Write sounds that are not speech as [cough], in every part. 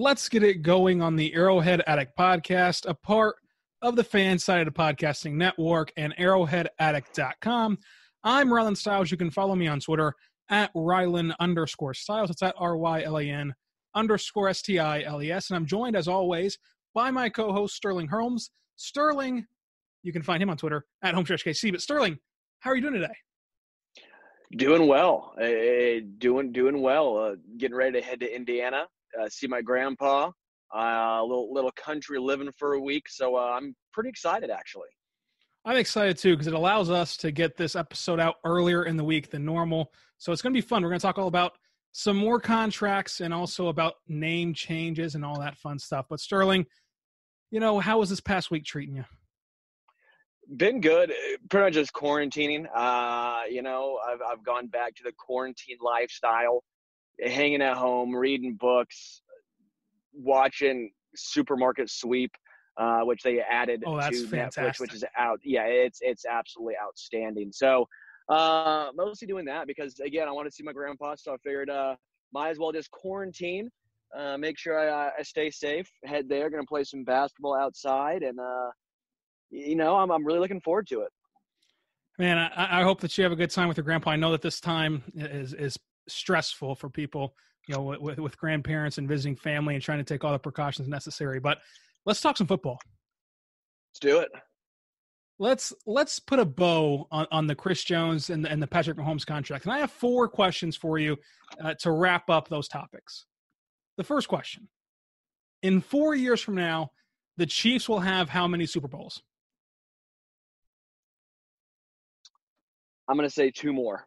Let's get it going on the Arrowhead Addict podcast, a part of the fan side of the podcasting network and arrowheadaddict.com. I'm Rylan Stiles. You can follow me on Twitter at Rylan underscore Stiles. It's at R Y L A N underscore S T I L E S. And I'm joined, as always, by my co host, Sterling Holmes. Sterling, you can find him on Twitter at HomestretchKC. But Sterling, how are you doing today? Doing well, uh, doing doing well. Uh, getting ready to head to Indiana uh, see my grandpa. Uh, a little little country living for a week, so uh, I'm pretty excited actually. I'm excited too because it allows us to get this episode out earlier in the week than normal. So it's going to be fun. We're going to talk all about some more contracts and also about name changes and all that fun stuff. But Sterling, you know, how was this past week treating you? Been good. Pretty much just quarantining. Uh, you know, I've I've gone back to the quarantine lifestyle hanging at home, reading books, watching Supermarket Sweep, uh, which they added oh, to fantastic. Netflix, which is out. Yeah, it's it's absolutely outstanding. So uh, mostly doing that because again, I want to see my grandpa, so I figured uh, might as well just quarantine. Uh, make sure I, I stay safe. Head there, gonna play some basketball outside, and uh, you know, I'm I'm really looking forward to it. Man, I, I, hope that you have a good time with your grandpa. I know that this time is is stressful for people, you know, with, with grandparents and visiting family and trying to take all the precautions necessary. But let's talk some football. Let's do it. Let's let's put a bow on, on the Chris Jones and the, and the Patrick Mahomes contract. And I have four questions for you uh, to wrap up those topics. The first question: In four years from now, the Chiefs will have how many Super Bowls? I'm going to say two more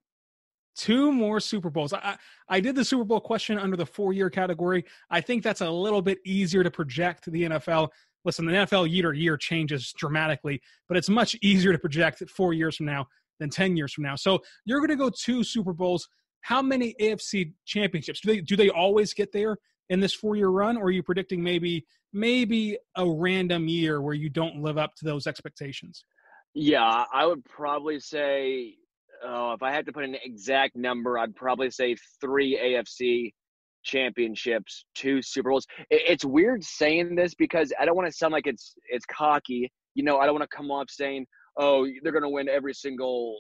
two more Super Bowls. I, I did the Super Bowl question under the four year category. I think that's a little bit easier to project the NFL. Listen, the NFL year to year changes dramatically, but it's much easier to project four years from now than 10 years from now. So you're going to go two Super Bowls. How many AFC championships? Do they, do they always get there in this four year run, or are you predicting maybe maybe a random year where you don't live up to those expectations? Yeah, I would probably say oh, if I had to put an exact number, I'd probably say three AFC championships, two Super Bowls. It, it's weird saying this because I don't want to sound like it's it's cocky. You know, I don't want to come off saying, "Oh, they're going to win every single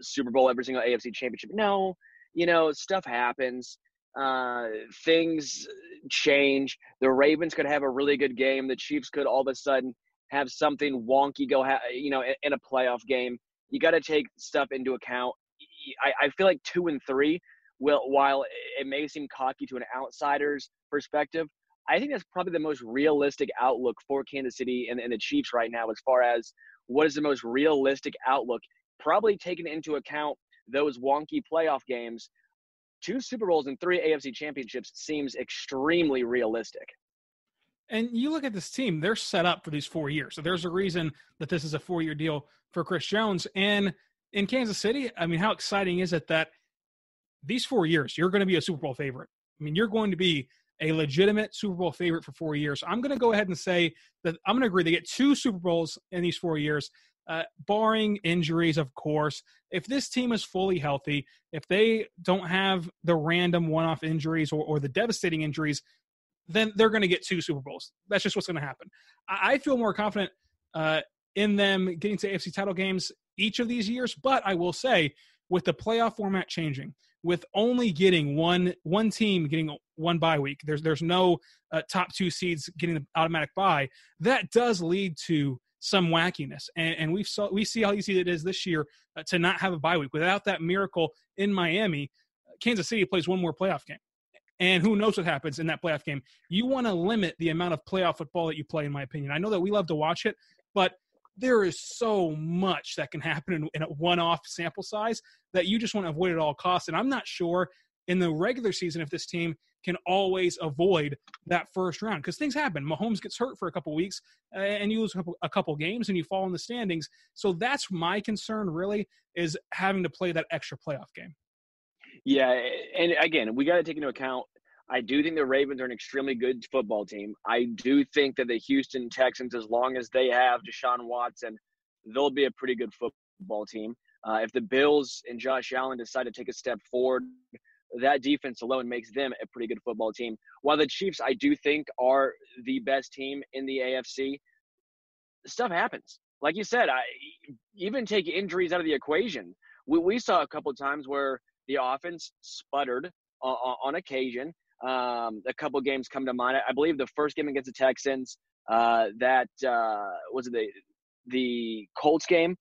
Super Bowl, every single AFC championship." No, you know, stuff happens. Uh, things change. The Ravens could have a really good game. The Chiefs could all of a sudden have something wonky go, ha- you know, in, in a playoff game you got to take stuff into account. I, I feel like two and three will, while it may seem cocky to an outsider's perspective, I think that's probably the most realistic outlook for Kansas City and, and the Chiefs right now, as far as what is the most realistic outlook. Probably taking into account those wonky playoff games, two Super Bowls and three AFC championships seems extremely realistic. And you look at this team, they're set up for these four years. So there's a reason that this is a four year deal for Chris Jones. And in Kansas City, I mean, how exciting is it that these four years, you're going to be a Super Bowl favorite? I mean, you're going to be a legitimate Super Bowl favorite for four years. I'm going to go ahead and say that I'm going to agree they get two Super Bowls in these four years, uh, barring injuries, of course. If this team is fully healthy, if they don't have the random one off injuries or, or the devastating injuries then they're going to get two Super Bowls. That's just what's going to happen. I, I feel more confident uh, in them getting to AFC title games each of these years, but I will say, with the playoff format changing, with only getting one one team getting one bye week. There's there's no uh, top two seeds getting the automatic bye. That does lead to some wackiness, and, and we saw we see how easy it is this year uh, to not have a bye week without that miracle in Miami. Kansas City plays one more playoff game. And who knows what happens in that playoff game? You want to limit the amount of playoff football that you play, in my opinion. I know that we love to watch it, but there is so much that can happen in, in a one-off sample size that you just want to avoid at all costs. And I'm not sure in the regular season if this team can always avoid that first round because things happen. Mahomes gets hurt for a couple weeks and you lose a couple, a couple, games and you fall in the standings. So that's my concern really is having to play that extra playoff game. Yeah, and again, we got to take into account I do think the Ravens are an extremely good football team. I do think that the Houston Texans, as long as they have Deshaun Watson, they'll be a pretty good football team. Uh, if the Bills and Josh Allen decide to take a step forward, that defense alone makes them a pretty good football team. While the Chiefs, I do think, are the best team in the AFC, stuff happens. Like you said, I even take injuries out of the equation. We, we saw a couple times where the offense sputtered on, on occasion, um, a couple games come to mind. I believe the first game against the Texans, uh, that uh, was the the Colts game.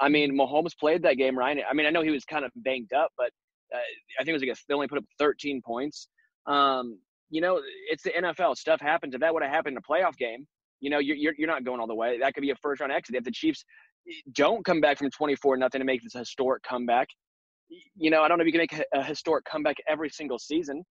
I mean, Mahomes played that game, Ryan. I mean, I know he was kind of banged up, but uh, I think it was like a, they only put up 13 points. Um, you know, it's the NFL. Stuff happens. If that would have happened in a playoff game, you know, you're, you're, you're not going all the way. That could be a first round exit. If the Chiefs don't come back from 24 nothing to make this historic comeback, you know, I don't know if you can make a historic comeback every single season.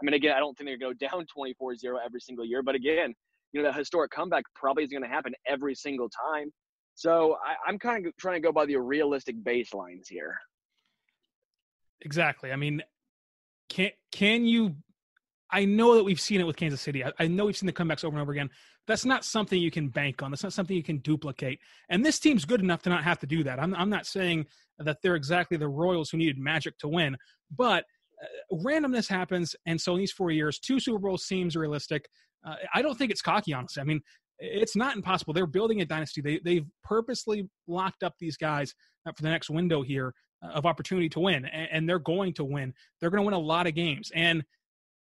I mean, again, I don't think they're going to go [laughs] down 24 0 every single year. But again, you know, that historic comeback probably isn't going to happen every single time. So I, am kind of trying to go by the realistic baselines here. Exactly. I mean, can can you? I know that we've seen it with Kansas City. I, I, know we've seen the comebacks over and over again. That's not something you can bank on. That's not something you can duplicate. And this team's good enough to not have to do that. I'm, I'm not saying that they're exactly the Royals who needed magic to win, but uh, randomness happens, and so in these four years, two Super Bowls seems realistic. Uh, I don't think it's cocky, honestly. I mean, it's not impossible. They're building a dynasty. They they've purposely locked up these guys uh, for the next window here uh, of opportunity to win, and, and they're going to win. They're going to win a lot of games, and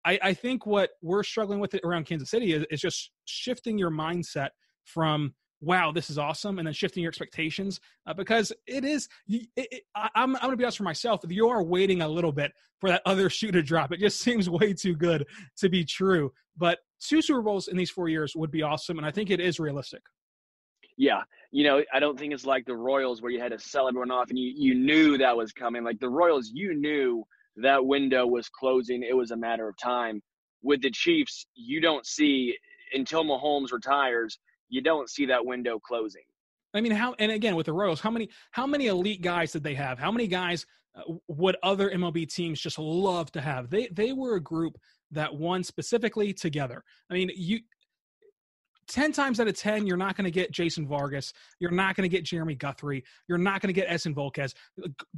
I, I think what we're struggling with around Kansas City is, is just shifting your mindset from wow, this is awesome, and then shifting your expectations uh, because it is. It, it, I, am I'm, I'm going to be honest for myself. You are waiting a little bit for that other [laughs] shoe to drop, it just seems way too good to be true. But two Super Bowls in these four years would be awesome, and I think it is realistic. Yeah, you know, I don't think it's like the Royals where you had to sell everyone off and you you knew that was coming. Like the Royals, you knew that window was closing. It was a matter of time. With the Chiefs, you don't see until Mahomes retires you don't see that window closing. I mean, how and again with the Royals, how many how many elite guys did they have? How many guys uh, would other MLB teams just love to have? They they were a group that won specifically together. I mean, you 10 times out of 10, you're not going to get Jason Vargas. You're not going to get Jeremy Guthrie. You're not going to get Edinson Volquez,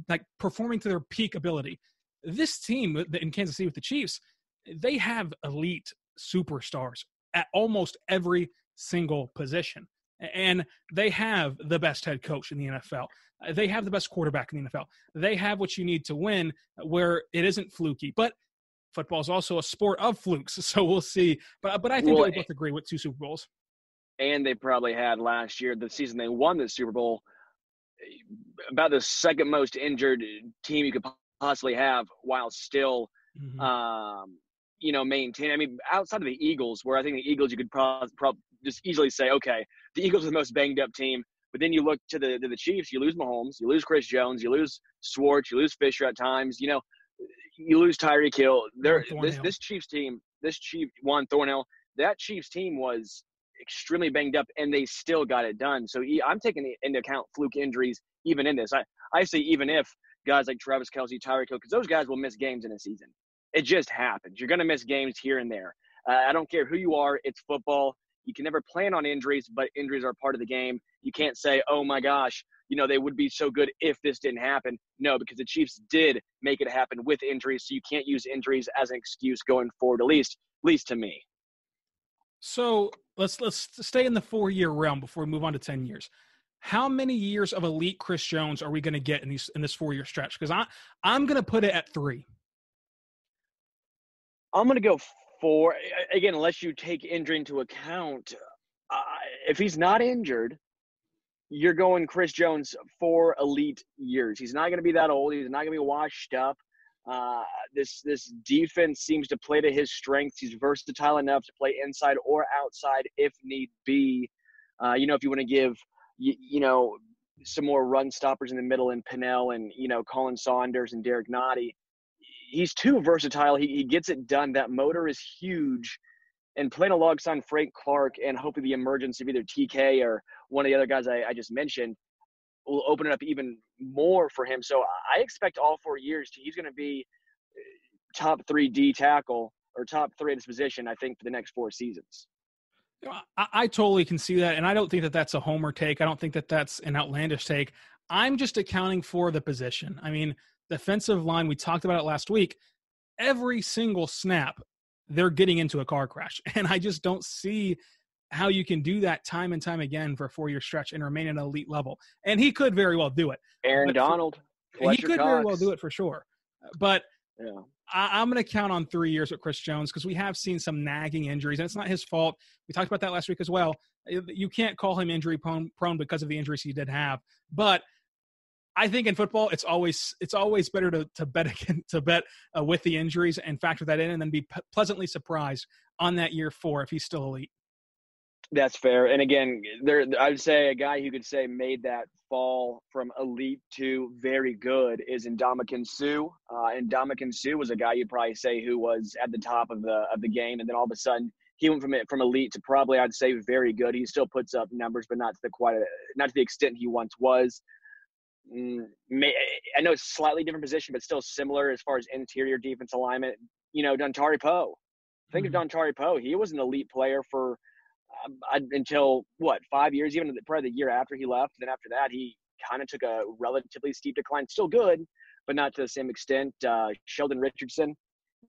like performing to their peak ability. This team in Kansas City with the Chiefs, they have elite superstars at almost every single position. And they have the best head coach in the NFL. Uh, they have the best quarterback in the NFL. They have what you need to win where it isn't fluky. But football is also a sport of flukes. [laughs] So we'll see. But, but I think well, we both agree with two Super Bowls. And they probably had last year, the season they won the Super Bowl, about the second most injured team you could possibly have while still mm-hmm. um, you know, maintain. I mean, outside of the Eagles, where I think the Eagles, you could probably just easily say, okay, the Eagles are the most banged up team. But then you look to the to the Chiefs, you lose Mahomes, you lose Chris Jones, you lose Schwartz, you lose Fisher at times. You know, you lose Tyreek Hill. There, this this Chiefs team, this Chief Juan Thornhill, that Chiefs team was extremely banged up, and they still got it done. So I'm taking into account fluke injuries even in this. I I say even if guys like Travis Kelce, Tyreek Hill, because those guys will miss games in a season. It just happens. You're going to miss games here and there. Uh, I don't care who you are. It's football. You can never plan on injuries, but injuries are part of the game. You can't say, oh my gosh, you know, they would be so good if this didn't happen. No, because the Chiefs did make it happen with injuries. So you can't use injuries as an excuse going forward, at least, at least to me. So let's let's stay in the four year realm before we move on to ten years. How many years of elite Chris Jones are we going to get in these in this four year stretch? Because I I'm going to put it at three. I'm going to go four. Again, unless you take injury into account, uh, if he's not injured, you're going Chris Jones for elite years. He's not going to be that old. He's not going to be washed up. Uh, this this defense seems to play to his strengths. He's versatile enough to play inside or outside if need be. Uh, you know, if you want to give you, you, know some more run stoppers in the middle and Pennel and you know Khalen Saunders and Derrick Nnadi, he's too versatile. He, he gets it done. That motor is huge. And playing alongside Frank Clark and hopefully the emergence of either TK or one of the other guys I, I just mentioned will open it up even more for him. So I expect all four years to, he's going to be uh, top three D tackle or top three at his position. I think for the next four seasons. I, I totally can see that, and I don't think that that's a homer take. I don't think that that's an outlandish take. I'm just accounting for the position. I mean, defensive line. We talked about it last week. Every single snap, they're getting into a car crash, [laughs] and I just don't see how you can do that time and time again for a four year stretch and remain at an elite level. And he could very well do it. Aaron Donald. For, he could Cox. very well do it for sure. But yeah. I, am going to count on three years with Chris Jones because we have seen some nagging injuries, and it's not his fault. We talked about that last week as well. You can't call him injury prone, prone because of the injuries he did have. But I think in football, it's always it's always better to to bet [laughs] to bet uh, with the injuries and factor that in, and then be p- pleasantly surprised on that year four if he's still elite. That's fair. And again, there I would say a guy who could say made that fall from elite to very good is Ndamukong Suh. Uh, Suh was a guy you'd probably say who was at the top of the of the game, and then all of a sudden he went from from elite to probably I'd say very good. He still puts up numbers, but not to the quite not to the extent he once was. Mm, I know it's slightly different position, but still similar as far as interior defense alignment. You know, Dontari Poe. Think mm-hmm. of Dontari Poe. He was an elite player for uh, until what five years, even probably the year after he left. Then after that, he kind of took a relatively steep decline. Still good, but not to the same extent. Uh, Sheldon Richardson.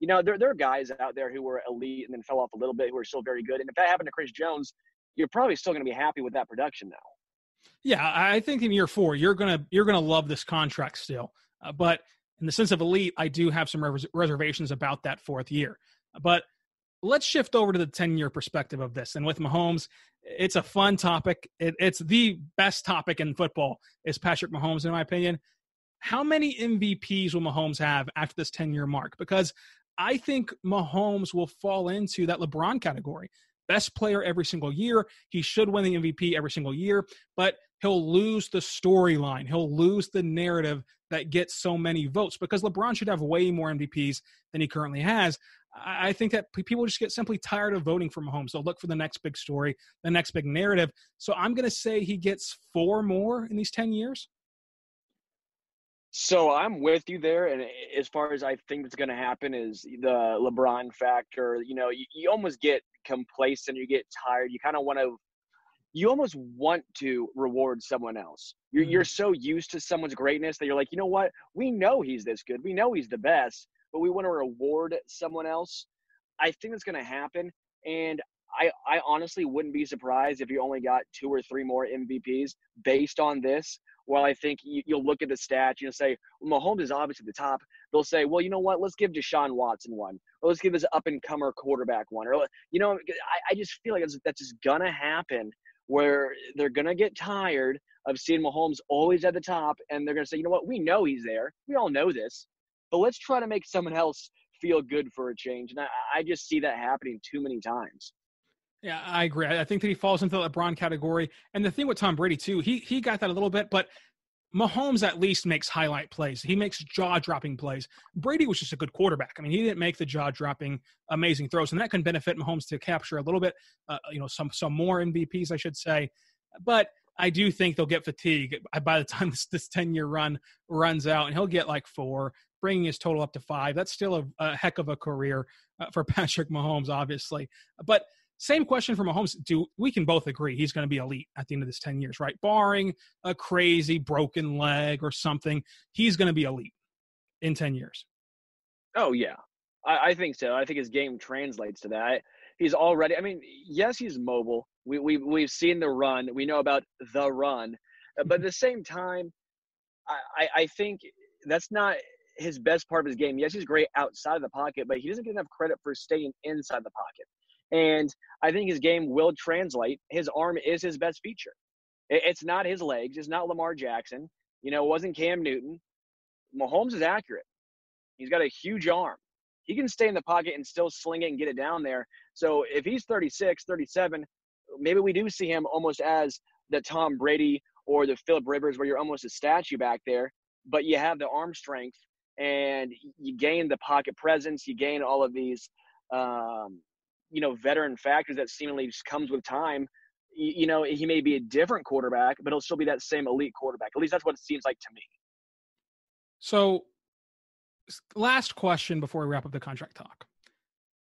You know, there, there are guys out there who were elite and then fell off a little bit who are still very good. And if that happened to Chris Jones, you're probably still going to be happy with that production now. Yeah, I think in year four you're gonna you're gonna love this contract still. Uh, but in the sense of elite, I do have some res- reservations about that fourth year. But let's shift over to the 10 year perspective of this. And with Mahomes, it's a fun topic. It, it's the best topic in football is Patrick Mahomes, in my opinion. How many MVPs will Mahomes have after this 10 year mark? Because I think Mahomes will fall into that LeBron category. Best player every single year. He should win the MVP every single year, but he'll lose the storyline. He'll lose the narrative that gets so many votes because LeBron should have way more MVPs than he currently has. I think that people just get simply tired of voting for Mahomes. They'll look for the next big story, the next big narrative. So I'm going to say he gets four more in these 10 years. So I'm with you there. And as far as I think what's going to happen is the LeBron factor. You know, you, you almost get complacent, you get tired. You kind of want to, you almost want to reward someone else. You're, mm-hmm. you're so used to someone's greatness that you're like, you know what? We know he's this good. We know he's the best but we want to reward someone else. I think that's going to happen. And I, I honestly wouldn't be surprised if you only got two or three more MVPs based on this. Well, I think you, will look at the stats, you'll say, well, Mahomes is obviously the top. They'll say, well, you know what? Let's give Deshaun Watson one, or let's give this up and comer quarterback one, or you know, I, I just feel like that's just gonna happen where they're gonna get tired of seeing Mahomes always at the top, and they're gonna say, you know what? We know he's there. We all know this but let's try to make someone else feel good for a change. And I, I just see that happening too many times. Yeah, I agree. I think that he falls into the LeBron category. And the thing with Tom Brady too, he he got that a little bit, but Mahomes at least makes highlight plays. He makes jaw-dropping plays. Brady was just a good quarterback. I mean, he didn't make the jaw-dropping, amazing throws, and that can benefit Mahomes to capture a little bit, uh, you know, some some more MVPs, I should say. But I do think they'll get fatigue by the time [laughs] this, 10 year run runs out, and he'll get like four bringing his total up to five. That's still a, a heck of a career uh, for [laughs] Patrick Mahomes, obviously. But same question for Mahomes. Do we can both agree he's going to be elite at the end of this 10 years, right? Barring a crazy broken leg or something, he's going to be elite in 10 years. Oh, yeah. I, I think so. I think his game translates to that. He's already, I mean, yes, he's mobile. We, we, we've seen the run. We know about the run. Uh, but at the same time, I, I think that's not his best part of his game. Yes, he's great outside of the pocket, but he doesn't get enough credit for staying inside the pocket. And I think his game will translate. His arm is his best feature. It's not his legs. It's not Lamar Jackson. You know, it wasn't Cam Newton. Mahomes is accurate. He's got a huge arm. He can stay in the pocket and still sling it and get it down there. So if he's 36, 37, maybe we do see him almost as the Tom Brady or the Philip Rivers, where you're almost a statue back there, but you have the arm strength and you gain the pocket presence. You gain all of these, um, you know, veteran factors that seemingly just comes with time you know, he may be a different quarterback, but he'll still be that same elite quarterback. At least that's what it seems like to me. So, last question before we wrap up the contract talk.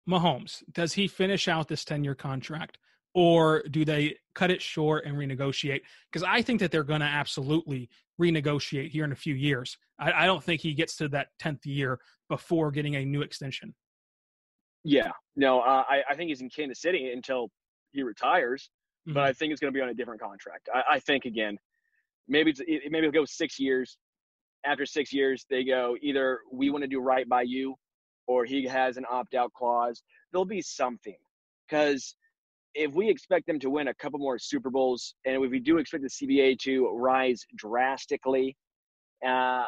Mahomes, does he finish out this 10 year contract or do they cut it short and renegotiate? Because I think that they're going to absolutely renegotiate here in a few years. I, I, don't think he gets to that 10th year before getting a new extension. Yeah, no, uh, I, I think he's in Kansas City until he retires mm-hmm. but I think it's going to be on a different contract. I, I think again, maybe it's, maybe it'll go six years. After six years, they go either we want to do right by you, or he has an opt out clause. There'll be something because if we expect them to win a couple more Super Bowls, and if we do expect the CBA to rise drastically, uh,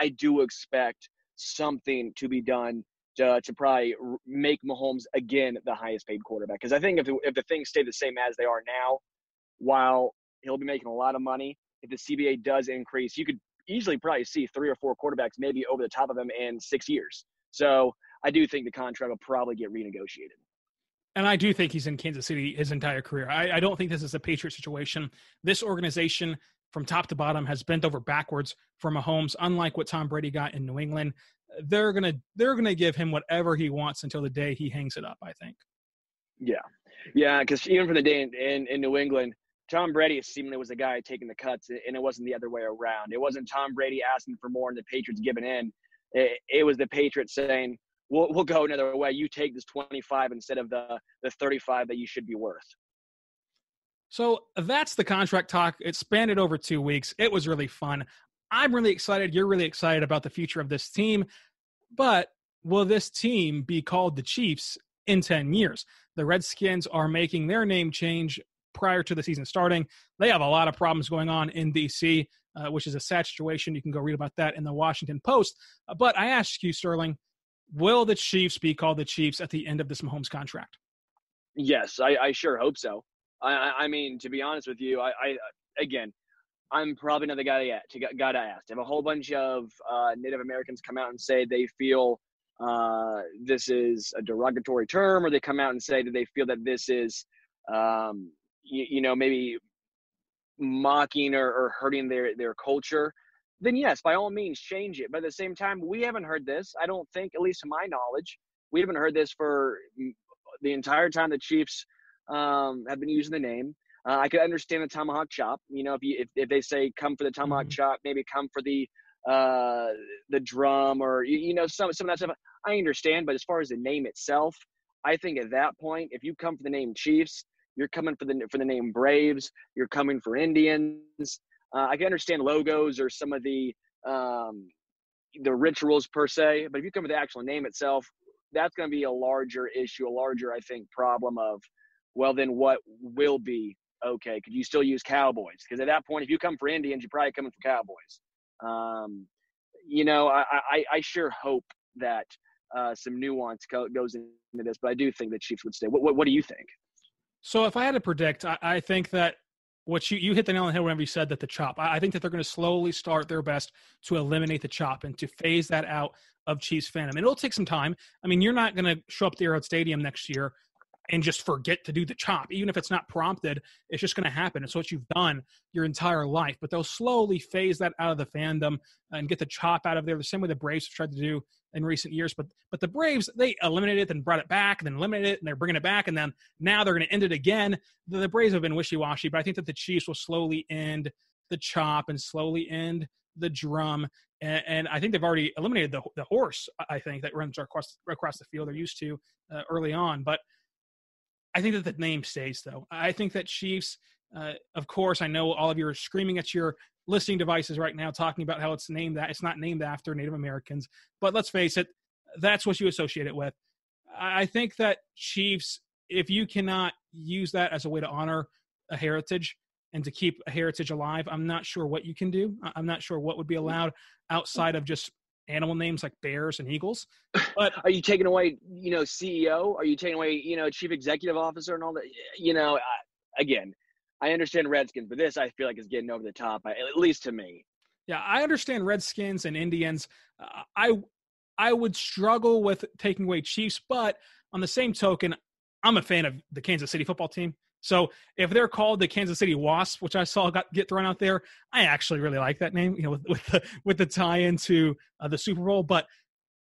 I do expect something to be done to, to probably make Mahomes again the highest paid quarterback. Because I think if, if the things stay the same as they are now, while he'll be making a lot of money, if the CBA does increase, you could easily probably see three or four quarterbacks maybe over the top of him in six years. So I do think the contract will probably get renegotiated. And I do think he's in Kansas City his entire career. I, I don't think this is a Patriot situation. This organization, from top to bottom, has bent over backwards for Mahomes, unlike what Tom Brady got in New England they're gonna they're gonna give him whatever he wants until the day he hangs it up. I think. Yeah, yeah, because even from the day in, in, in New England, Tom Brady seemingly was the guy taking the cuts, and it wasn't the other way around. It wasn't Tom Brady asking for more and the Patriots giving in. It, it was the Patriots saying, "We'll we'll go another way. You take this 25 instead of the the 35 that you should be worth." So that's the contract talk. It spanned it over two weeks. It was really fun. I'm really excited. You're really excited about the future of this team. But will this team be called the Chiefs in 10 years? The Redskins are making their name change prior to the season starting. They have a lot of problems going on in DC, uh, which is a sad situation. You can go read about that in the Washington Post. Uh, but I ask you, Sterling, will the Chiefs be called the Chiefs at the end of this Mahomes contract? Yes, I, I sure hope so. I, I, mean, to be honest with you, I, I again, I'm probably not the guy to, to got to ask. If a whole bunch of uh, Native Americans come out and say they feel uh, this is a derogatory term, or they come out and say that they feel that this is, um, you, you, know, maybe mocking or, or hurting their their culture, then yes, by all means, change it. But at the same time, we haven't heard this. I don't think, at least to my knowledge, we haven't heard this for the entire time the Chiefs um, have been using the name. Uh, I could understand the tomahawk chop. You know, if you if, if they say come for the tomahawk mm-hmm. chop, maybe come for the uh the drum or you, you know some some of that stuff. I understand, but as far as the name itself, I think at that point, if you come for the name Chiefs, you're coming for the for the name Braves. You're coming for Indians. Uh, I can understand logos or some of the um, the rituals per se, but if you come with the actual name itself, that's going to be a larger issue, a larger I think problem of well then what will be okay, could you still use Cowboys? Because at that point, if you come for Indians, you're probably coming for Cowboys. Um, you know, I, I, I, sure hope that uh, some nuance co- goes into this, but I do think the Chiefs would stay. What, what, what do you think? So if I had to predict, I, I, think that what you, you hit the nail on the head whenever you said that the chop. I, I think that they're going to slowly start their best to eliminate the chop and to phase that out of Chiefs fandom. And it'll take some time. I mean, you're not going to show up the Arrowhead Stadium next year and just forget to do the chop. Even if it's not prompted, it's just going to happen. It's what you've done your entire life. But they'll slowly phase that out of the fandom and get the chop out of there. The same way the Braves have tried to do in recent years. But but the Braves they eliminated it, then brought it back, and then eliminated it, and they're bringing it back, and then now they're going to end it again. The, the Braves have been wishy washy, but I think that the Chiefs will slowly end the chop and slowly end the drum. And, and I think they've already eliminated the, the horse. I think that runs across across the field. They're used to uh, early on, but I think that the name stays though. I think that Chiefs Uh, of course, I know all of you are screaming at your listening devices right now, talking about how it's named that it's not named after Native Americans. But let's face it, that's what you associate it with. I think that Chiefs, if you cannot use that as a way to honor a heritage and to keep a heritage alive, I'm not sure what you can do. I'm not sure what would be allowed outside of just animal names like bears and eagles. [laughs] But are you taking away, you know, CEO? Are you taking away, you know, chief executive officer and all that? You know, I, again, I understand Redskins, but this I feel like is getting over the top, at least to me. Yeah, I understand Redskins and Indians. Uh, I I would struggle with taking away Chiefs, but on the same token, I'm a fan of the Kansas City football team. So if they're called the Kansas City Wasps, which I saw got get thrown out there, I actually really like that name. You know, with, with the with the tie into uh, the Super Bowl, but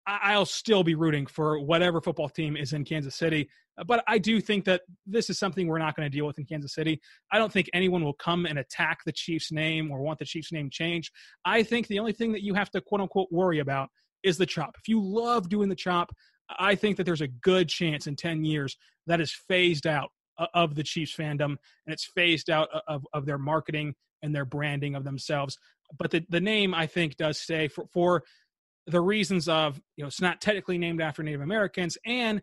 I'll still be rooting for whatever football team is in Kansas City. But I do think that this is something we're not going to deal with in Kansas City. I don't think anyone will come and attack the Chiefs' name or want the Chiefs' name changed. I think the only thing that you have to quote unquote worry about is the chop. If you love doing the chop, I think that there's a good chance in 10 years that is phased out of the Chiefs fandom and it's phased out of, of their marketing and their branding of themselves. But the, the name I think does stay for, for the reasons of, you know, it's not technically named after Native Americans. And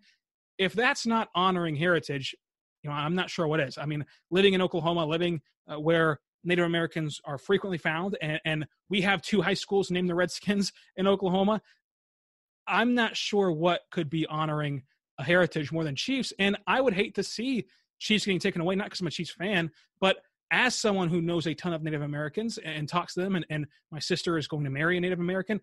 if that's not honoring heritage, you know, I'm not sure what is. I mean, living in Oklahoma, living uh, where Native Americans are frequently found, and, and, we have two high schools named the Redskins in Oklahoma. I'm not sure what could be honoring a heritage more than Chiefs, and I would hate to see Chiefs getting taken away. Not because I'm a Chiefs fan, but as someone who knows a ton of Native Americans and talks to them, and, and my sister is going to marry a Native American,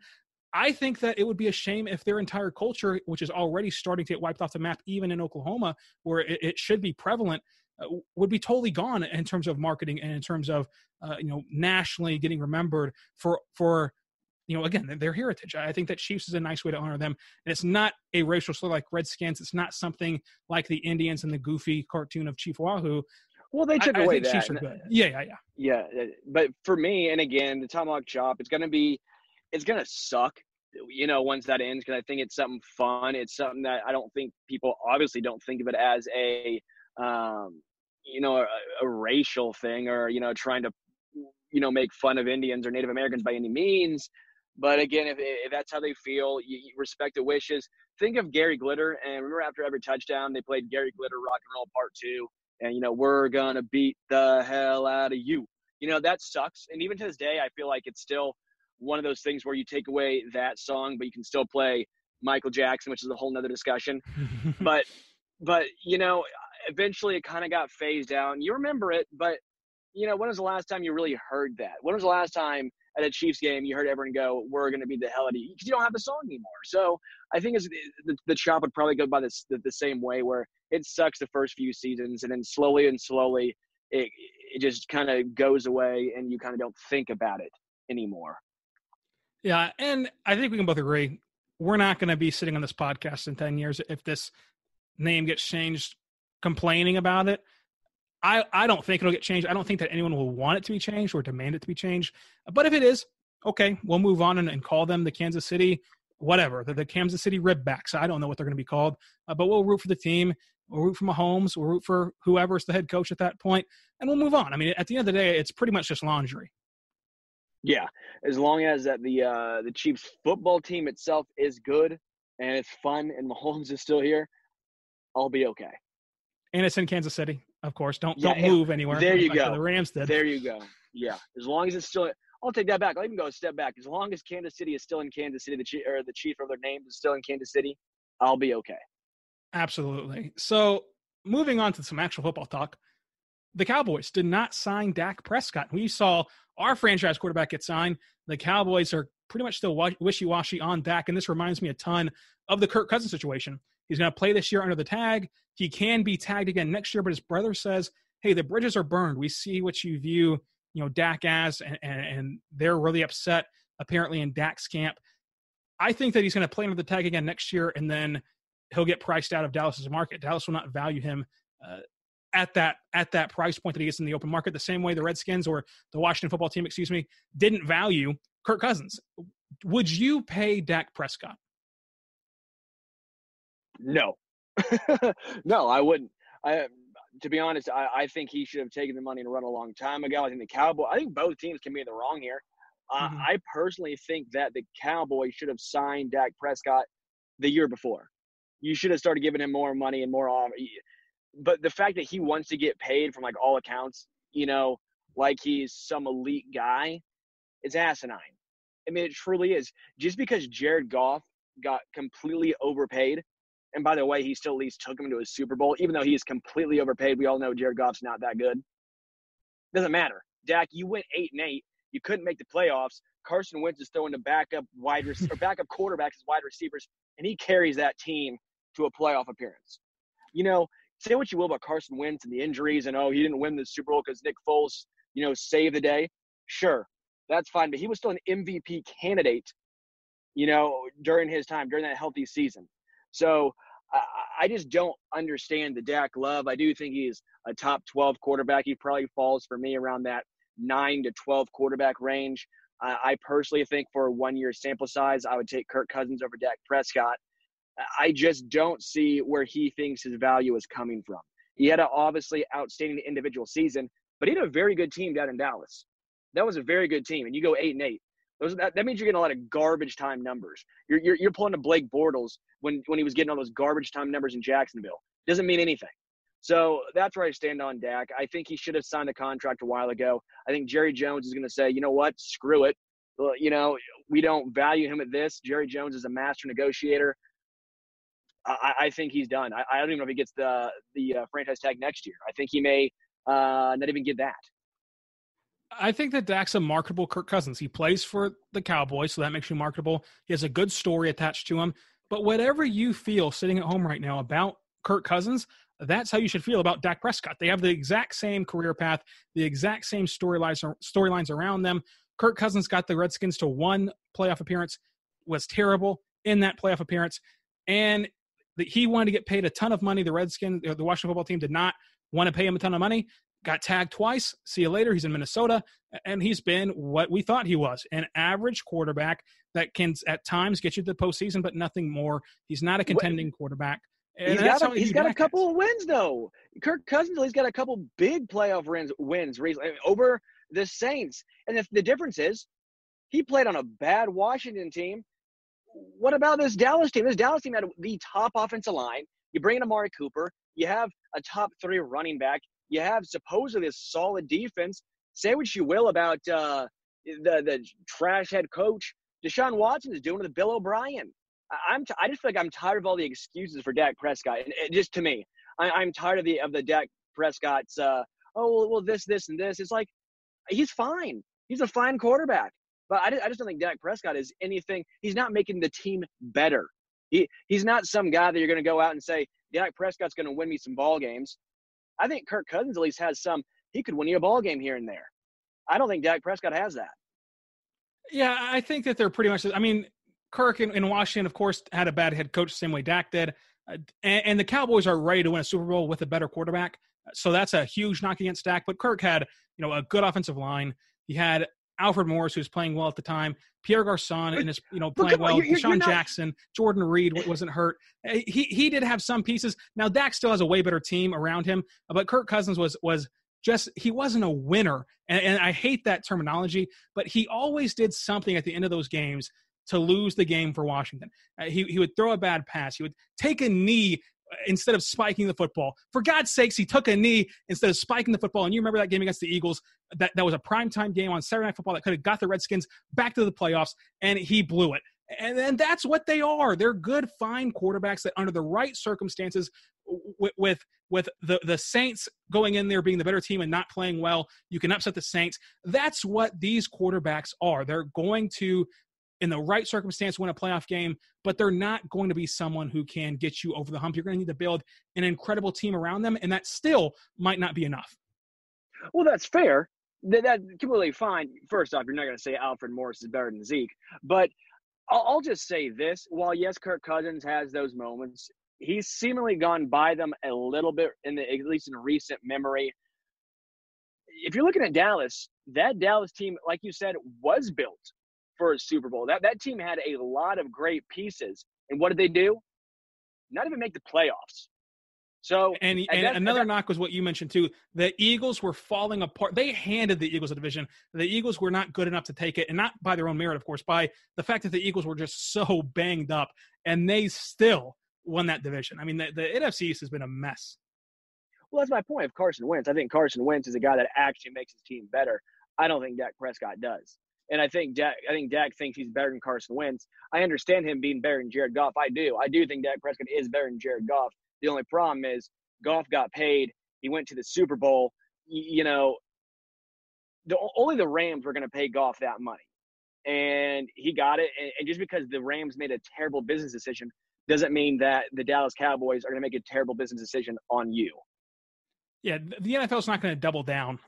I think that it would be a shame if their entire culture, which is already starting to get wiped off the map, even in Oklahoma, where it, it should be prevalent, uh, would be totally gone in terms of marketing and in terms of uh, you know nationally getting remembered for for you know again their heritage. I think that Chiefs is a nice way to honor them, and it's not a racial slur like Redskins. It's not something like the Indians and the goofy cartoon of Chief Wahoo. Well, they took I, away I that. Chiefs are good. Yeah, yeah, yeah. Yeah, but for me, and again, the tomahawk chop, it's going to be, it's going to suck you know, once that ends, because I think it's something fun. It's something that I don't think people obviously don't think of it as a, um, you know, a, a racial thing or, you know, trying to, you know, make fun of Indians or Native Americans by any means. But again, if, if that's how they feel, you, you respect the wishes. Think of Gary Glitter, and remember after every touchdown, they played Gary Glitter Rock and Roll Part Two, and you know we're gonna beat the hell out of you. You know that sucks, and even to this day, I feel like it's still one of those things where you take away that song, but you can still play Michael Jackson, which is a whole nother discussion. [laughs] but but you know, eventually it kind of got phased out. You remember it, but you know, when was the last time you really heard that? When was the last time at a Chiefs game you heard everyone go, "We're going to be the hell out of you," because you don't have the song anymore. So I think the, the chop would probably go by this the, the same way, where it sucks the first few seasons, and then slowly and slowly it it just kind of goes away, and you kind of don't think about it anymore. Yeah, and I think we can both agree we're not going to be sitting on this podcast in 10 years if this name gets changed complaining about it. I, I don't think it'll get changed. I don't think that anyone will want it to be changed or demand it to be changed. But if it is, okay, we'll move on and, and call them the Kansas City, whatever, the, the Kansas City Ribbacks. I don't know what they're going to be called, uh, but we'll root for the team. We'll root for Mahomes. We'll root for whoever's the head coach at that point, and we'll move on. I mean, at the end of the day, it's pretty much just laundry. Yeah, as long as that the uh, the Chiefs football team itself is good and it's fun and Mahomes is still here, I'll be okay. And it's in Kansas City, of course. Don't yeah, don't move anywhere. There you go. The Rams did. There you go. Yeah, as long as it's still. I'll take that back. I'll even go a step back. As long as Kansas City is still in Kansas City, the chief or the chief of their names is still in Kansas City, I'll be okay. Absolutely. So moving on to some actual football talk, the Cowboys did not sign Dak Prescott. We saw our franchise quarterback get signed. The Cowboys are pretty much still wishy washy on Dak, and this reminds me a ton of the Kirk Cousins situation. He's going to play this year under the tag. He can be tagged again next year, but his brother says, "Hey, the bridges are burned. We see what you view, you know, Dak as, and, and, and they're really upset apparently in Dak's camp. I think that he's going to play under the tag again next year, and then he'll get priced out of Dallas's market. Dallas will not value him uh, at that at that price point that he gets in the open market, the same way the Redskins or the Washington football team, excuse me, didn't value Kirk Cousins. Would you pay Dak Prescott? No, [laughs] no, I wouldn't. I to be honest, I, I, think he should have taken the money and run a long time ago. I think the Cowboy. I think both teams can be in the wrong here. Uh, mm-hmm. I personally think that the Cowboys should have signed Dak Prescott the year before. You should have started giving him more money and more. But the fact that he wants to get paid from like all accounts, you know, like he's some elite guy, it's asinine. I mean, it truly is. Just because Jared Goff got completely overpaid, and by the way, he still at least took him to a Super Bowl, even though he's completely overpaid. We all know Jared Goff's not that good. Doesn't matter. Dak, you went eight and eight. You couldn't make the playoffs. Carson Wentz is throwing the backup wide rec- or backup quarterbacks as wide receivers, and he carries that team to a playoff appearance. You know, say what you will about Carson Wentz and the injuries, and oh, he didn't win the Super Bowl because Nick Foles, you know, saved the day. Sure, that's fine, but he was still an MVP candidate, you know, during his time during that healthy season. So I, just don't understand the Dak love. I do think he's a top 12 quarterback. He probably falls for me around that nine to 12 quarterback range. I personally think for a one year sample size, I would take Kirk Cousins over Dak Prescott. I just don't see where he thinks his value is coming from. He had an obviously outstanding individual season, but he had a very good team down in Dallas. That was a very good team, and you go eight and eight. Those, that, that means you're getting a lot of garbage time numbers. You're, you're, you're pulling to Blake Bortles when, when he was getting all those garbage time numbers in Jacksonville. Doesn't mean anything. So that's where I stand on Dak. I think he should have signed a contract a while ago. I think Jerry Jones is going to say, you know what, screw it. You know, we don't value him at this. Jerry Jones is a master negotiator. I, I think he's done. I, I, don't even know if he gets the the uh, franchise tag next year. I think he may uh, not even get that. I think that Dak's a marketable Kirk Cousins. He plays for the Cowboys, so that makes you marketable. He has a good story attached to him. But whatever you feel sitting at home right now about Kirk Cousins, that's how you should feel about Dak Prescott. They have the exact same career path, the exact same storylines storylines around them. Kirk Cousins got the Redskins to one playoff appearance, was terrible in that playoff appearance, and he wanted to get paid a ton of money. The Redskins, the Washington football team, did not want to pay him a ton of money. Got tagged twice. See you later. He's in Minnesota, and he's been what we thought he was an average quarterback that can at times get you to the postseason, but nothing more. He's not a contending quarterback. And he's got, a, he's got a couple of wins though. Kirk Cousins, he's got a couple big playoff wins, wins recently eh, over the Saints. And if the difference is, he played on a bad Washington team what about this Dallas team? This Dallas team had the top offensive line. You bring in Amari Cooper. You have a top three running back. You have supposedly a solid defense. Say what you will about uh, the the trash head coach Deshaun Watson is doing with Bill O'Brien. I'm t- I just feel like I'm tired of all the excuses for Dak Prescott. And it, just to me, I, am tired of the of the Dak Prescott's. Uh, oh well, well, this, this, and this. It's like he's fine. He's a fine quarterback. But I, I just don't think Dak Prescott is anything. He's not making the team better. He he's not some guy that you're going to go out and say Dak Prescott's going to win me some ball games. I think Kirk Cousins at least has some. He could win you a ball game here and there. I don't think Dak Prescott has that. Yeah, I think that they're pretty much. I mean, Kirk in, in Washington, of course, had a bad head coach, same way Dak did. Uh, and, and, the Cowboys are ready to win a Super Bowl with a better quarterback. So that's a huge knock against Dak. But Kirk had, you know, a good offensive line. He had Alfred Morris, who's playing well at the time, Pierre Garcon, and is you know playing well. You're, DeSean not... Jackson, Jordan Reed wasn't hurt. Eh, he he did have some pieces. Now Dak still has a way better team around him, but Kirk Cousins was was just he wasn't a winner, and, and I hate that terminology. But he always did something at the end of those games to lose the game for Washington. Uh, he, he would throw a bad pass. He would take a knee instead of spiking the football. For God's sakes, he took a knee instead of spiking the football. And you remember that game against the Eagles? That, that was a primetime game on Saturday Night Football that could have got the Redskins back to the playoffs, and he blew it. And then that's what they are. They're good, fine quarterbacks that, under the right circumstances, with with, with the, the Saints going in there being the better team and not playing well, you can upset the Saints. That's what these quarterbacks are. They're going to in the right circumstance win a playoff game, but they're not going to be someone who can get you over the hump. You're going to need to build an incredible team around them, and that still might not be enough. Well, that's fair. That, that's completely fine. First off, you're not going to say Alfred Morris is better than Zeke, but I'll, I'll just say this: while yes, Kirk Cousins has those moments, he's seemingly gone by them a little bit in the at least in recent memory. If you're looking at Dallas, that Dallas team, like you said, was built for a Super Bowl. That that team had a lot of great pieces. And what did they do? Not even make the playoffs. So and, and, and another and knock was what you mentioned too. The Eagles were falling apart. They handed the Eagles a division. The Eagles were not good enough to take it, and not by their own merit, of course, by the fact that the Eagles were just so banged up, and they still won that division. I mean, the, the NFC East has been a mess. Well, that's my point of Carson Wentz. I think Carson Wentz is a guy that actually makes his team better. I don't think Dak Prescott does. And I think Dak, I think Dak thinks he's better than Carson Wentz. I understand him being better than Jared Goff. I do. I do think Dak Prescott is better than Jared Goff. The only problem is Goff got paid. He went to the Super Bowl. You know, the, only the Rams were going to pay Goff that money, and he got it. And, and just because the Rams made a terrible business decision doesn't mean that the Dallas Cowboys are going to make a terrible business decision on you. Yeah, the NFL is not going to double down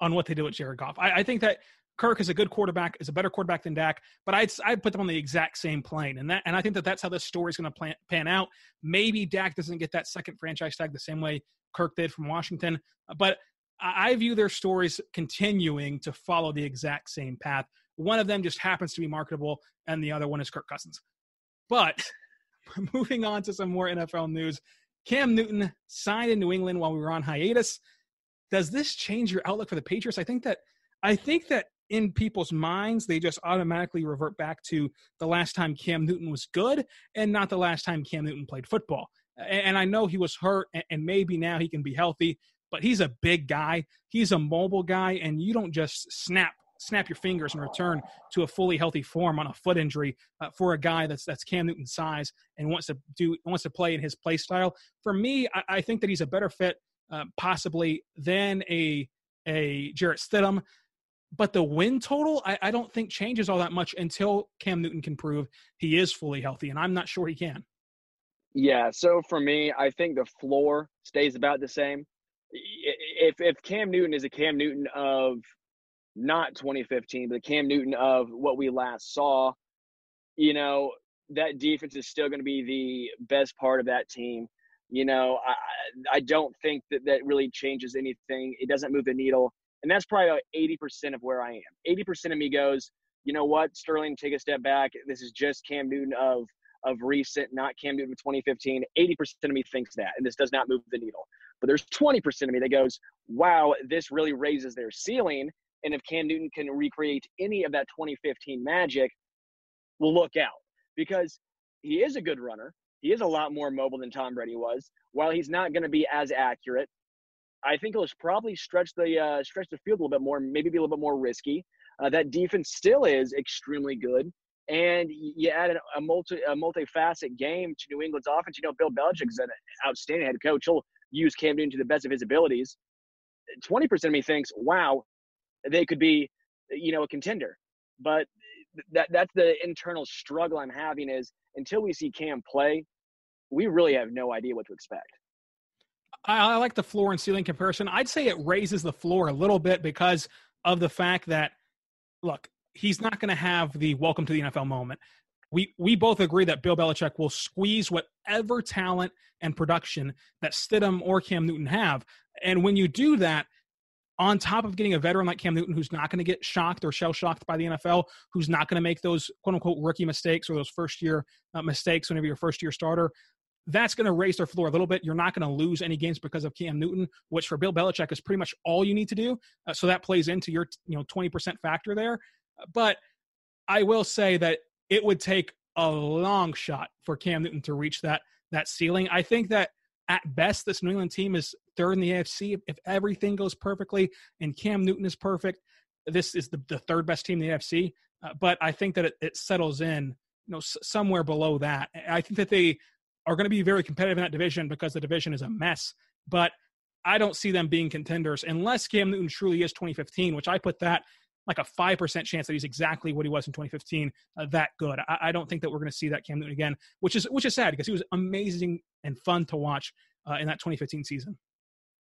on what they do with Jared Goff. I, I, think that Kirk is a good quarterback, is a better quarterback than Dak, but I'd I'd put them on the exact same plane, and that and I think that that's how this story is going to pan out. Maybe Dak doesn't get that second franchise tag the same way Kirk did from Washington, but I view their stories continuing to follow the exact same path. One of them just happens to be marketable, and the other one is Kirk Cousins. But [laughs] moving on to some more NFL news, Cam Newton signed in New England while we were on hiatus. Does this change your outlook for the Patriots? I think that I think that in people's minds, they just automatically revert back to the last time Cam Newton was good and not the last time Cam Newton played football. And I know he was hurt, and maybe now he can be healthy, but he's a big guy. He's a mobile guy, and you don't just snap snap your fingers and return to a fully healthy form on a foot injury uh, for a guy that's that's Cam Newton's size and wants to do wants to play in his play style. For me, I, I think that he's a better fit, uh, possibly than a a Jarrett Stidham but the win total I, I, don't think changes all that much until Cam Newton can prove he is fully healthy, and I'm not sure he can. Yeah, so for me, I think the floor stays about the same. If if Cam Newton is a Cam Newton of not 2015, but the Cam Newton of what we last saw, you know, that defense is still going to be the best part of that team. You know, I I don't think that that really changes anything. It doesn't move the needle and that's probably about 80% of where I am. 80% of me goes, you know what, Sterling, take a step back. This is just Cam Newton of of recent, not Cam Newton of 2015. 80% of me thinks that, and this does not move the needle. But there's 20% of me that goes, wow, this really raises their ceiling. And if Cam Newton can recreate any of that 2015 magic, we'll look out because he is a good runner. He is a lot more mobile than Tom Brady was. While he's not going to be as accurate, I think he'll probably stretch the uh, stretch the field a little bit more, maybe be a little bit more risky. Uh, that defense still is extremely good, and you add a multi a multifaceted game to New England's offense. You know, Bill Belichick's an outstanding head coach. He'll use Cam Newton to the best of his abilities. Twenty percent of me thinks, wow, they could be, you know, a contender. But that that's the internal struggle I'm having is until we see Cam play, we really have no idea what to expect. I, I like the floor and ceiling comparison. I'd say it raises the floor a little bit because of the fact that, look, he's not going to have the welcome to the NFL moment. We we both agree that Bill Belichick will squeeze whatever talent and production that Stidham or Cam Newton have. And when you do that, on top of getting a veteran like Cam Newton who's not going to get shocked or shell shocked by the NFL, who's not going to make those quote unquote rookie mistakes or those first year uh, mistakes whenever you're first year starter, that's going to raise their floor a little bit. You're not going to lose any games because of Cam Newton, which for Bill Belichick is pretty much all you need to do. Uh, so that plays into your you know 20% factor there. But I will say that it would take a long shot for Cam Newton to reach that that ceiling. I think that at best this New England team is third in the AFC if everything goes perfectly and Cam Newton is perfect. This is the, the third best team in the AFC. Uh, but I think that it, it settles in you know s- somewhere below that. I think that they are going to be very competitive in that division because the division is a mess. But I don't see them being contenders unless Cam Newton truly is 2015, which I put that like a 5% chance that he's exactly what he was in 2015, uh, that good. I, I, don't think that we're going to see that Cam Newton again, which is which is sad because he was amazing and fun to watch uh, in that 2015 season.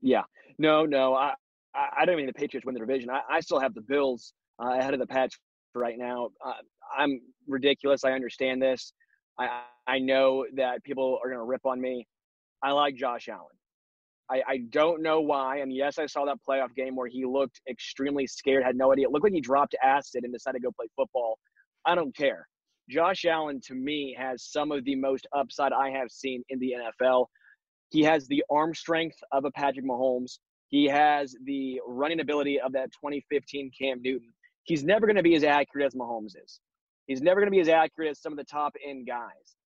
Yeah, no, no, I I don't mean the Patriots win the division. I, I still have the Bills uh, ahead of the Pats right now. Uh, I'm ridiculous. I understand this. I I know that people are going to rip on me. I like Josh Allen. I, I don't know why. And yes, I saw that playoff game where he looked extremely scared, had no idea. It looked like he dropped acid and decided to go play football. I don't care. Josh Allen, to me, has some of the most upside I have seen in the NFL. He has the arm strength of a Patrick Mahomes. He has the running ability of that 2015 Cam Newton. He's never going to be as accurate as Mahomes is. He's never going to be as accurate as some of the top end guys.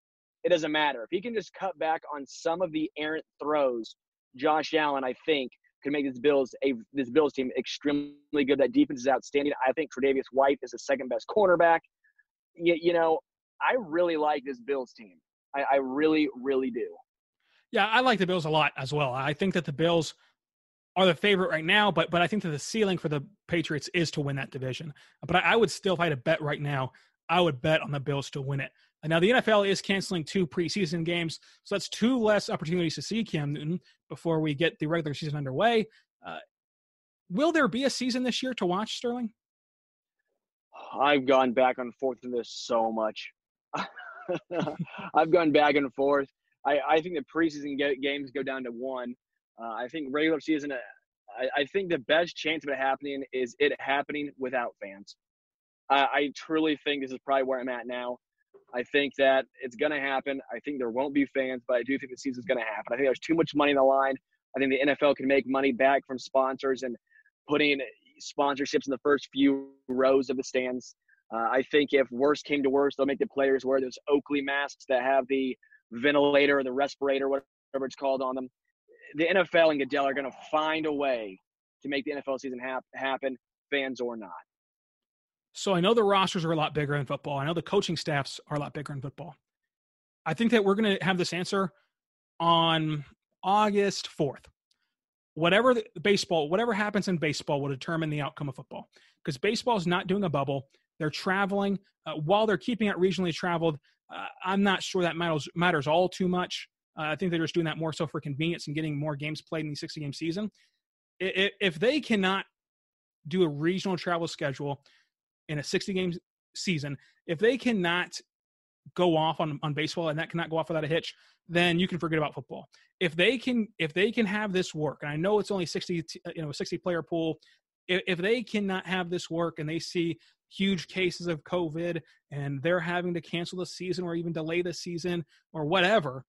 It doesn't matter. If he can just cut back on some of the errant throws, Josh Allen, I think, can make this Bills a this Bills team extremely good. That defense is outstanding. I think Tre'Davious White is the second best cornerback. You, you know, I really like this Bills team. I, I really, really do. Yeah, I like the Bills a lot as well. I think that the Bills are the favorite right now, but but I think that the ceiling for the Patriots is to win that division. But I, I would still, fight a bet right now, I would bet on the Bills to win it. Now the NFL is canceling two preseason games, so that's two less opportunities to see Cam Newton before we get the regular season underway. Uh, will there be a season this year to watch Sterling? I've gone back and forth in this so much. [laughs] I've gone back and forth. I, I think the preseason games go down to one. Uh, I think regular season. Uh, I, I, think the best chance of it happening is it happening without fans. I, I truly think this is probably where I'm at now. I think that it's going to happen. I think there won't be fans, but I do think the season's going to happen. I think there's too much money in the line. I think the NFL can make money back from sponsors and putting sponsorships in the first few rows of the stands. Uh, I think if worst came to worst, they'll make the players wear those Oakley masks that have the ventilator or the respirator, whatever it's called, on them. The NFL and Goodell are going to find a way to make the NFL season hap- happen, fans or not. So I know the rosters are a lot bigger in football. I know the coaching staffs are a lot bigger in football. I think that we're going to have this answer on August 4th. Whatever the baseball, whatever happens in baseball will determine the outcome of football because baseball is not doing a bubble. They're traveling. Uh, while they're keeping it regionally traveled, uh, I'm not sure that matters matters all too much. Uh, I think they're just doing that more so for convenience and getting more games played in the 60 game season. If, if they cannot do a regional travel schedule in a 60 game season, if they cannot go off on, on baseball and that cannot go off without a hitch, then you can forget about football. If they can if they can have this work, and I know it's only 60 you know 60 player pool, if, if they cannot have this work and they see huge cases of COVID and they're having to cancel the season or even delay the season or whatever,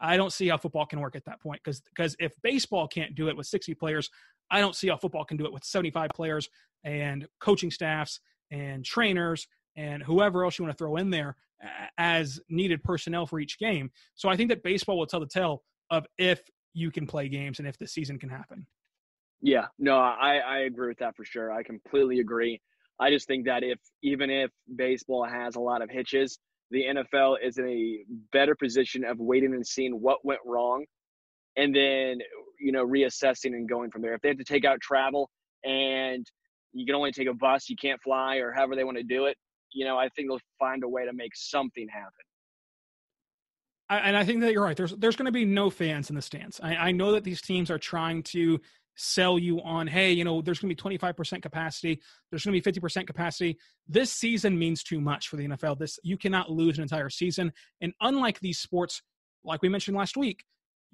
I don't see how football can work at that point. Because because if baseball can't do it with 60 players, I don't see how football can do it with 75 players and coaching staffs and trainers and whoever else you want to throw in there as needed personnel for each game. So I think that baseball will tell the tale of if you can play games and if the season can happen. Yeah, no, I, I agree with that for sure. I completely agree. I just think that if even if baseball has a lot of hitches, the NFL is in a better position of waiting and seeing what went wrong and then you know reassessing and going from there. If they have to take out travel and you can only take a bus, you can't fly or however they want to do it, you know, I think they'll find a way to make something happen. I, and I think that you're right. There's there's going to be no fans in the stands. I, I know that these teams are trying to sell you on, hey, you know, there's going to be 25% capacity, there's going to be 50% capacity. This season means too much for the NFL. This you cannot lose an entire season. And unlike these sports, like we mentioned last week,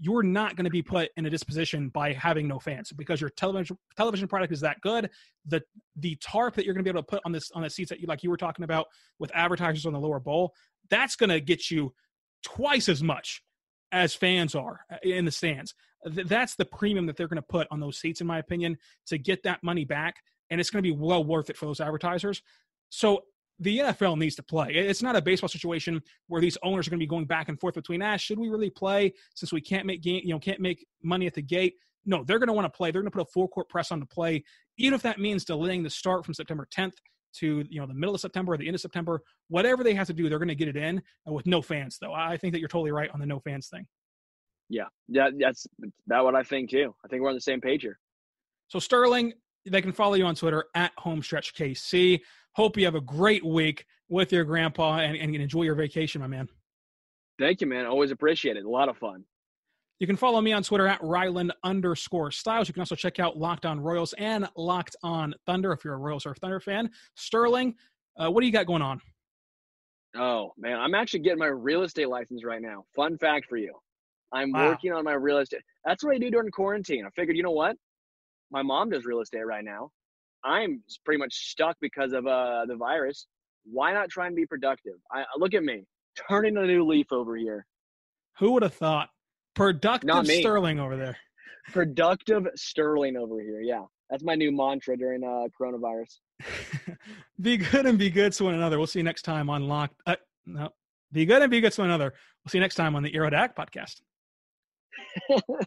you're not going to be put in a disposition by having no fans because your television television product is that good. The the tarp that you're going to be able to put on this on the seats that you like you were talking about with advertisers on the lower bowl, that's going to get you twice as much as fans are uh, in the stands. That's the premium that they're going to put on those seats, in my opinion, to get that money back, and it's going to be well worth it for those advertisers. So the NFL needs to play. It's not a baseball situation where these owners are going to be going back and forth between, ah, should we really play since we can't make game, you know, can't make money at the gate. No, they're going to want to play. They're going to put a full court press on to play, even if that means delaying the start from September 10th to you know the middle of September or the end of September. Whatever they have to do, they're going to get it in with no fans. Though I think that you're totally right on the no fans thing. Yeah, yeah, that's that what I think too. I think we're on the same page here. So Sterling, they can follow you on Twitter at HomestretchKC. Hope you have a great week with your grandpa and, and enjoy your vacation, my man. Thank you, man. Always appreciate it. A lot of fun. You can follow me on Twitter at Rylan underscore Stiles. You can also check out Locked On Royals and Locked On Thunder if you're a Royals or Thunder fan. Sterling, uh, what do you got going on? Oh, man. I'm actually getting my real estate license right now. Fun fact for you. I'm wow. working on my real estate. That's what I do during quarantine. I figured, you know what? My mom does real estate right now. I'm pretty much stuck because of uh, the virus. Why not try and be productive? I look at me, turning a new leaf over here. Who would have thought Productive Sterling over there. Productive Sterling over here. Yeah. That's my new mantra during uh, coronavirus. [laughs] be good and be good to one another. We'll see you next time on Locked. Uh, no, be good and be good to one another. We'll see you next time on the Aerodac podcast. [laughs]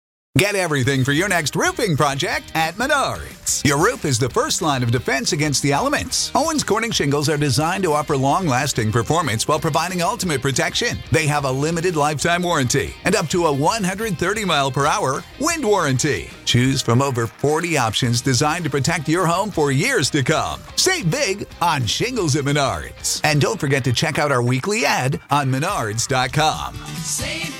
Get everything for your next roofing project at Menards. Your roof is the first line of defense against the elements. Owens Corning shingles are designed to offer long lasting performance while providing ultimate protection. They have a limited lifetime warranty and up to a 130 mile per hour wind warranty. Choose from over 40 options designed to protect your home for years to come. Save big on shingles at Menards. And don't forget to check out our weekly ad on menards.com. Save